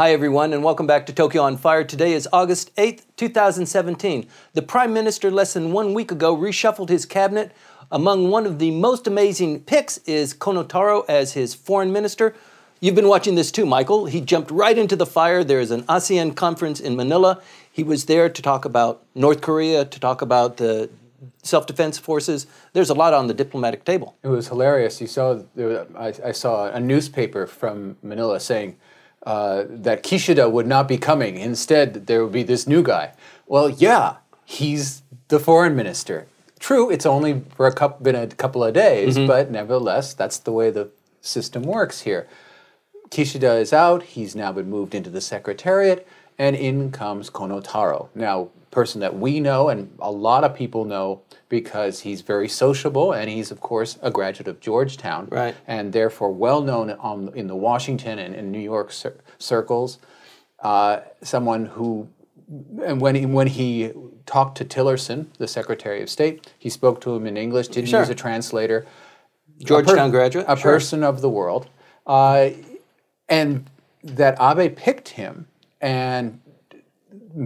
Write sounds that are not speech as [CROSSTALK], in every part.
Hi, everyone, and welcome back to Tokyo on Fire. Today is August 8th, 2017. The Prime Minister, less than one week ago, reshuffled his cabinet. Among one of the most amazing picks is Kono Taro as his foreign minister. You've been watching this too, Michael. He jumped right into the fire. There is an ASEAN conference in Manila. He was there to talk about North Korea, to talk about the self defense forces. There's a lot on the diplomatic table. It was hilarious. You saw, I, I saw a newspaper from Manila saying, uh, that Kishida would not be coming. Instead, there would be this new guy. Well, yeah, he's the foreign minister. True, it's only for a couple, been a couple of days, mm-hmm. but nevertheless, that's the way the system works here. Kishida is out. He's now been moved into the secretariat, and in comes Konotaro. Now, person that we know and a lot of people know because he's very sociable and he's of course a graduate of Georgetown right. and therefore well known on, in the Washington and, and New York cir- circles. Uh, someone who, and when he, when he talked to Tillerson, the Secretary of State, he spoke to him in English, didn't sure. use a translator. Georgetown a graduate, a sure. person of the world, uh, and that Abe picked him and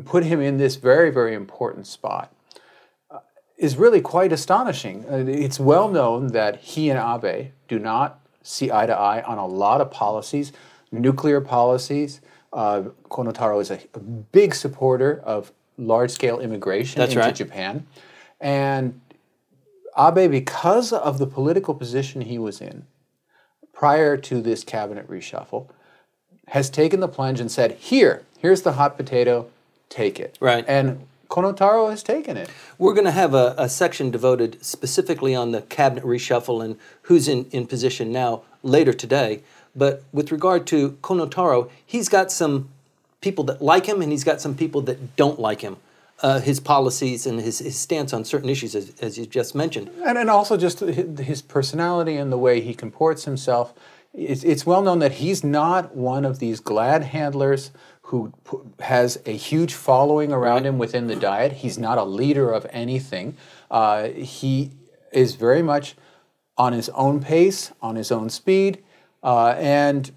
put him in this very very important spot is really quite astonishing. Uh, it's well known that he and Abe do not see eye to eye on a lot of policies, nuclear policies. Uh, Kono Taro is a, a, big supporter of large scale immigration That's into right. Japan. And Abe, because of the political position he was in prior to this cabinet reshuffle, has taken the plunge and said, Here, here's the hot potato, take it. Right. And Konotaro has taken it. We're going to have a, a, section devoted specifically on the cabinet reshuffle and who's in, in position now later today. But with regard to Konotaro, he's got some people that like him and he's got some people that don't like him. Uh, his policies and his, his stance on certain issues, as, as you just mentioned. And, and also just his personality and the way he comports himself. It's, it's well known that he's not one of these glad handlers who has a huge following around him within the diet. He's not a leader of anything. Uh, he is very much on his own pace, on his own speed, uh, and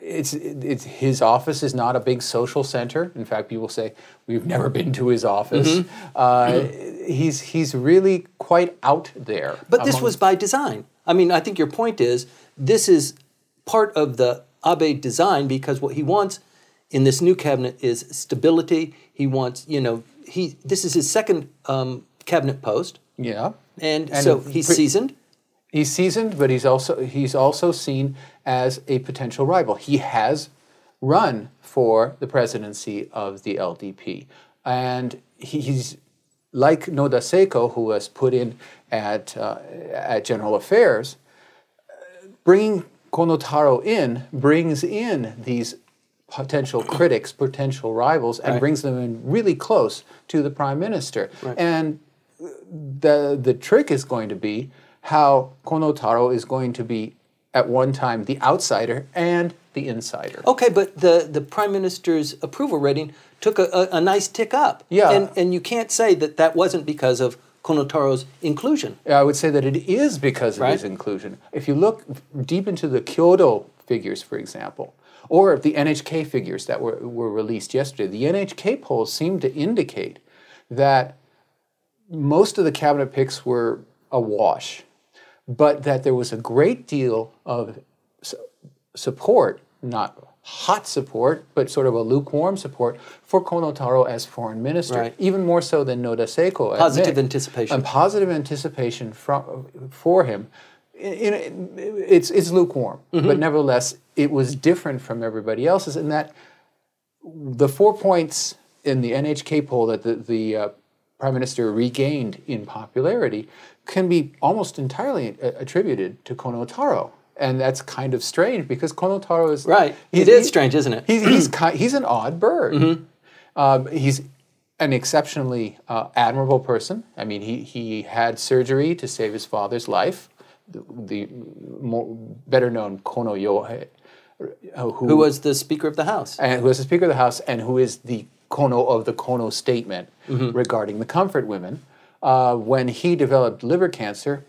it's, it's his office is not a big social center. In fact, people say we've never been to his office. Mm-hmm. Uh, he's he's really quite out there. But this was by design. I mean, I think your point is this is part of the Abe design because what he wants in this new cabinet is stability. He wants, you know, he this is his second um, cabinet post. Yeah, and, and so he's pre- seasoned. He's seasoned, but he's also he's also seen as a potential rival. He has run for the presidency of the LDP, and he's like Noda Seiko, who was put in at uh, at General Affairs. Bringing Kono Taro in brings in these potential critics, potential rivals, and right. brings them in really close to the prime minister. Right. And the the trick is going to be how Kono Taro is going to be at one time the outsider and the insider. Okay, but the, the prime minister's approval rating took a, a, a nice tick up. Yeah. And, and you can't say that that wasn't because of Kono Taro's inclusion. I would say that it is because of right? his inclusion. If you look deep into the Kyodo figures, for example, or the NHK figures that were, were released yesterday, the NHK polls seem to indicate that most of the cabinet picks were a wash, but that there was a great deal of support, not hot support, but sort of a lukewarm support for Kono Taro as foreign minister, right. even more so than Noda Seiko. Positive anticipation. And positive anticipation from, for him. It's, it's lukewarm, mm-hmm. but nevertheless, it was different from everybody else's in that the four points in the NHK poll that the, the uh, prime minister regained in popularity can be almost entirely attributed to Kono Taro and that's kind of strange because Kono Taro is right. It is strange, isn't it? He's he's, he's an odd bird. Mm-hmm. Um, he's an exceptionally uh, admirable person. I mean, he he had surgery to save his father's life. The, the more, better known Kono Yohei, uh, who, who, was the Speaker of the House, and who was the Speaker of the House, and who is the Kono of the Kono statement mm-hmm. regarding the comfort women. Uh, when he developed liver cancer,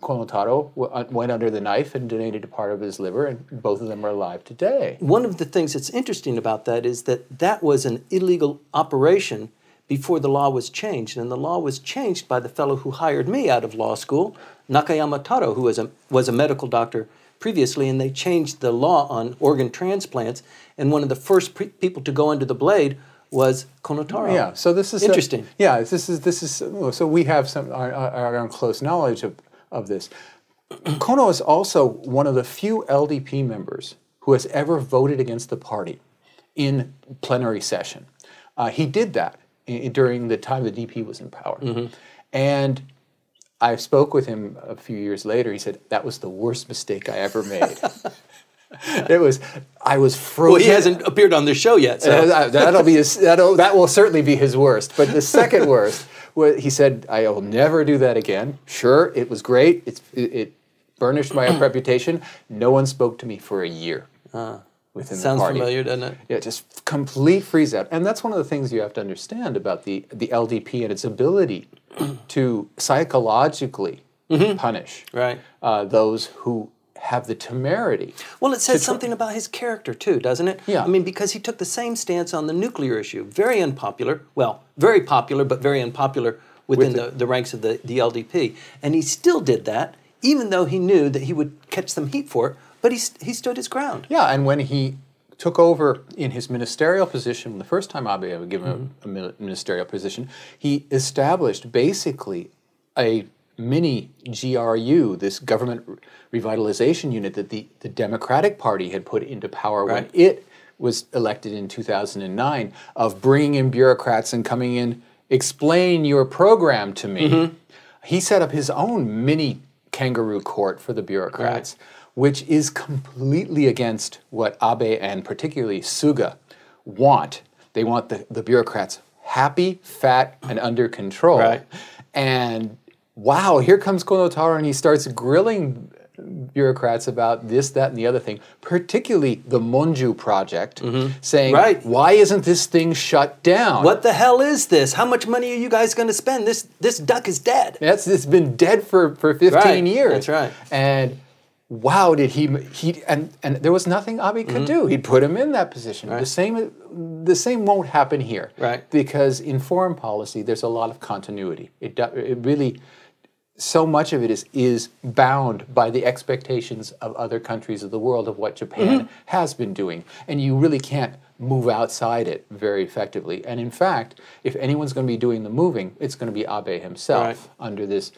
Konotaro uh, went under the knife and donated a part of his liver, and both of them are alive today. One of the things that's interesting about that is that that was an illegal operation before the law was changed. And the law was changed by the fellow who hired me out of law school, Nakayama Taro, who was a, was a medical doctor previously, and they changed the law on organ transplants. And one of the first pre- people to go under the blade was Konotaro. Yeah, so this is a- interesting. yeah, this is this is so we have some our, our, our own close knowledge of of this. Kono is also one of the few LDP members who has ever voted against the party in plenary session. Uh, he did that i- during the time the DP was in power, and I spoke with him a few years later. He said that was the worst mistake I ever made. [LAUGHS] it was I was frozen. Well, he hasn't appeared on this show yet. So. Uh, that- that'll be his, that'll, that will certainly be his worst. But the second worst, wa- he said, "I will never do that again." Sure, it was great. It's, it, it burnished my [CLEARS THROAT] reputation. No one spoke to me for a year within the Sounds party. familiar, doesn't it? Yeah, just complete freeze out. And that's one of the things you have to understand about the, the LDP and its ability [CLEARS THROAT] to psychologically punish Right. uh, those who have the temerity. Well, it says something about his character too, doesn't it? Yeah. I mean, because he took the same stance on the nuclear issue. Very unpopular. Well, very popular, but very unpopular within With the, the ranks of the, the LDP. And he still did that, even though he knew that he would catch some heat for it, but he, he stood his ground. Yeah, and when he took over in his ministerial position, the first time Abe ever given Mm-hmm. a, a ministerial position, he established basically a mini GRU, this government revitalization unit that the, the Democratic Party had put into power when it was elected in 2009, of bringing in bureaucrats and coming in, explain your program to me. Mm-hmm. He set up his own mini kangaroo court for the bureaucrats which is completely against what Abe and particularly Suga want. They want the, the bureaucrats happy, fat, and under control. Right. And wow, here comes Konotaro and he starts grilling bureaucrats about this, that, and the other thing, particularly the Monju project, saying, Mm-hmm. Right. why isn't this thing shut down? What the hell is this? How much money are you guys going to spend? This this duck is dead. That's it's been dead for, for 15 Right, years. that's right. And wow, did he he and and there was nothing Abe could do. He put him in that position. The same the same won't happen here. Right. Because in foreign policy there's a lot of continuity. It it really so much of it is is bound by the expectations of other countries of the world of what Japan mm-hmm. has been doing, and you really can't move outside it very effectively. And in fact, if anyone's going to be doing the moving, it's going to be Abe himself Right. under this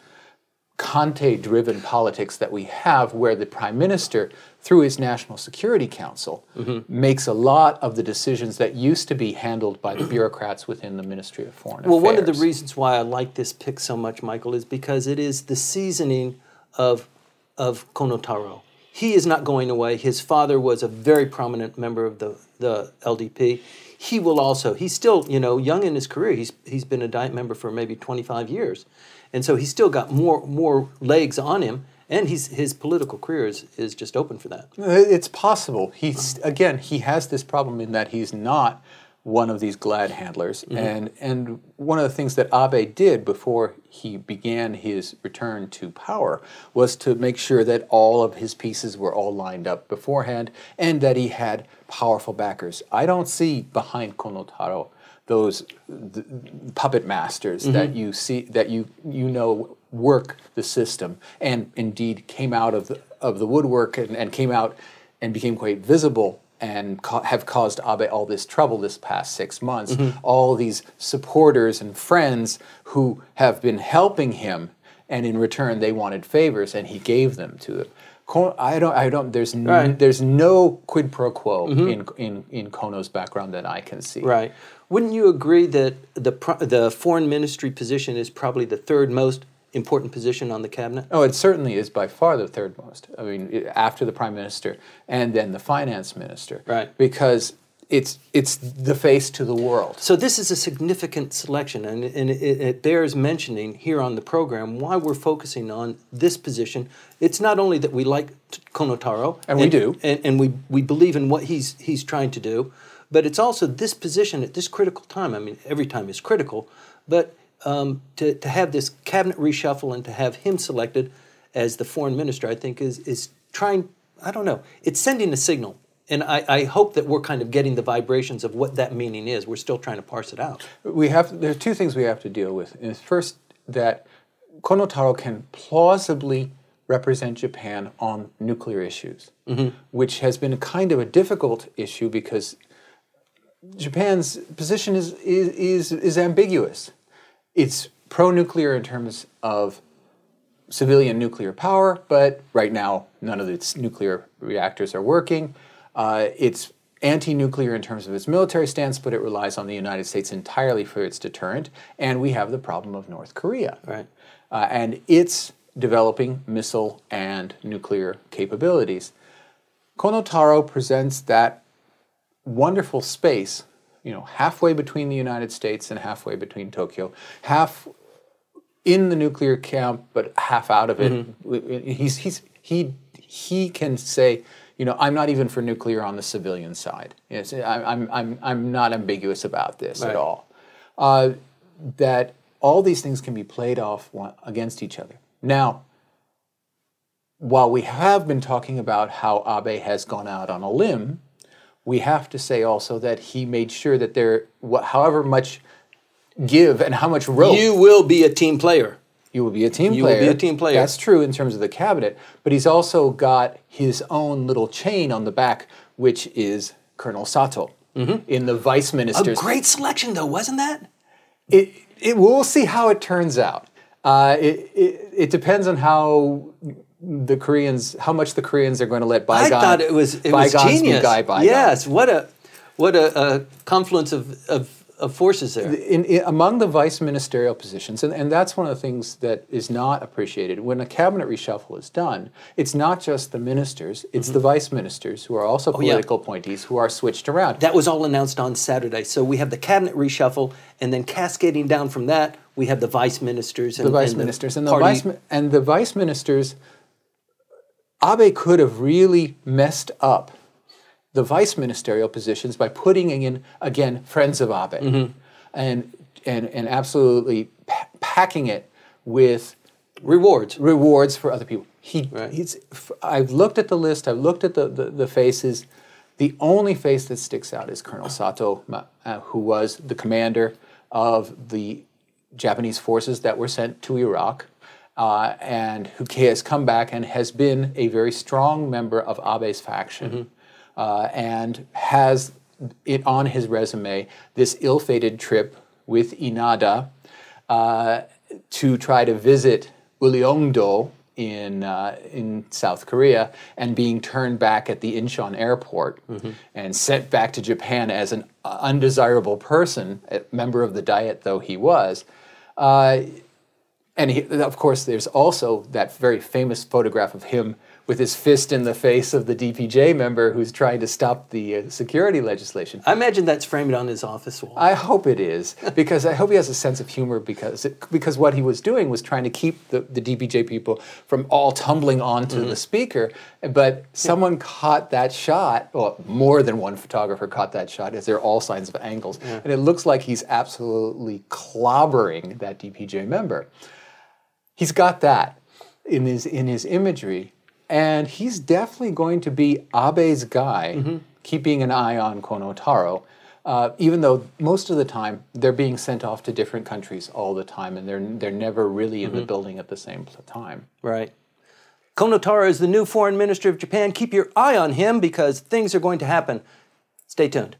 Kantei-driven politics that we have, where the prime minister, through his National Security Council, mm-hmm. makes a lot of the decisions that used to be handled by the bureaucrats within the Ministry of Foreign Well, Affairs. Well, one of the reasons why I like this pick so much, Michael, is because it is the seasoning of of Konotaro. He is not going away. His father was a very prominent member of the, the LDP. He will also. He's still, you know, young in his career. He's he's been a Diet member for maybe 25 years, and so he's still got more more legs on him. And he's his political career is, is just open for that. It's possible. He's again, he has this problem in that he's not one of these glad handlers, mm-hmm. and and one of the things that Abe did before he began his return to power was to make sure that all of his pieces were all lined up beforehand, and that he had powerful backers. I don't see behind Konotaro those th- puppet masters mm-hmm. that you see that you you know work the system and indeed came out of the, of the woodwork and, and came out and became quite visible and have caused Abe all this trouble this past six months. Mm-hmm. All these supporters and friends who have been helping him, and in return they wanted favors, and he gave them to them. I don't. I don't. There's n- Right. there's no quid pro quo mm-hmm. in, in in Kono's background that I can see. Right. Wouldn't you agree that the the foreign ministry position is probably the third most important position on the cabinet? Oh, it certainly is by far the third most. I mean, after the prime minister and then the finance minister. Right. Because it's it's the face to the world. So this is a significant selection, and, and it, it bears mentioning here on the program why we're focusing on this position. It's not only that we like Konotaro, And we do. and, and we we believe in what he's he's trying to do, but it's also this position at this critical time. I mean, every time is critical, but um, to to have this cabinet reshuffle and to have him selected, as the foreign minister, I think is is trying. I don't know. It's sending a signal, and I, I hope that we're kind of getting the vibrations of what that meaning is. We're still trying to parse it out. We have there are two things we have to deal with. Is first that Konotaro can plausibly represent Japan on nuclear issues, which has been kind of a difficult issue because Japan's position is is is, is ambiguous. It's pro-nuclear in terms of civilian nuclear power, but right now none of its nuclear reactors are working. Uh, it's anti-nuclear in terms of its military stance, but it relies on the United States entirely for its deterrent. And we have the problem of North Korea, Right. uh, and it's developing missile and nuclear capabilities. Konotaro presents that wonderful space, you know, halfway between the United States and halfway between Tokyo, half in the nuclear camp, but half out of it. He's, he's, he, he can say, you know, I'm not even for nuclear on the civilian side. Yes, I- I'm, I'm, I'm not ambiguous about this Right. at all. Uh, that all these things can be played off one, against each other. Now, while we have been talking about how Abe has gone out on a limb, we have to say also that he made sure that there, however much give and how much rope, You will be a team player. you will be a team You will player. be a team player. That's true in terms of the cabinet, but he's also got his own little chain on the back, which is Colonel Sato in the vice Mm-hmm. A great selection, though, wasn't that? it, it we'll see how it turns out. Uh, it, it, it depends on how the Koreans, how much the Koreans are going to let I thought it was it was bygones genius. guy bygones. Yes, what a what a, a confluence of, of, of forces there. in, in, among the vice ministerial positions, and, and that's one of the things that is not appreciated. When a cabinet reshuffle is done, it's not just the ministers, it's the vice ministers who are also Mm-hmm. Oh, yeah. political appointees who are switched around. That was all announced on Saturday. So we have the cabinet reshuffle, and then cascading down from that, we have the vice ministers and the vice and ministers and the party- vice and the vice ministers Abe could have really messed up the vice ministerial positions by putting in again friends of Abe Mm-hmm. and and and absolutely pa- packing it with rewards. rewards for other people. He, Right. he's, I've looked at the list. I've looked at the, the, the faces. The only face that sticks out is Colonel Sato, uh, who was the commander of the Japanese forces that were sent to Iraq, uh, and who has come back and has been a very strong member of Abe's faction, uh, and has it on his resume this ill-fated trip with Inada uh, to try to visit Ulleungdo in uh, in South Korea and being turned back at the Incheon airport and sent back to Japan as an undesirable person, a member of the Diet though he was. And he, of course, there's also that very famous photograph of him with his fist in the face of the DPJ member who's trying to stop the uh, security legislation. I imagine that's framed on his office wall. I hope it is [LAUGHS] because I hope he has a sense of humor because it, because what he was doing was trying to keep the, the DPJ people from all tumbling onto the speaker. But someone caught that shot. Well, more than one photographer caught that shot, as there are all signs of angles, and it looks like he's absolutely clobbering that DPJ member. He's got that in his in his imagery, and he's definitely going to be Abe's guy, keeping an eye on Konotaro. Uh, even though most of the time they're being sent off to different countries all the time, and they're they're never really in the building at the same time. Right. Konotaro is the new foreign minister of Japan. Keep your eye on him because things are going to happen. Stay tuned.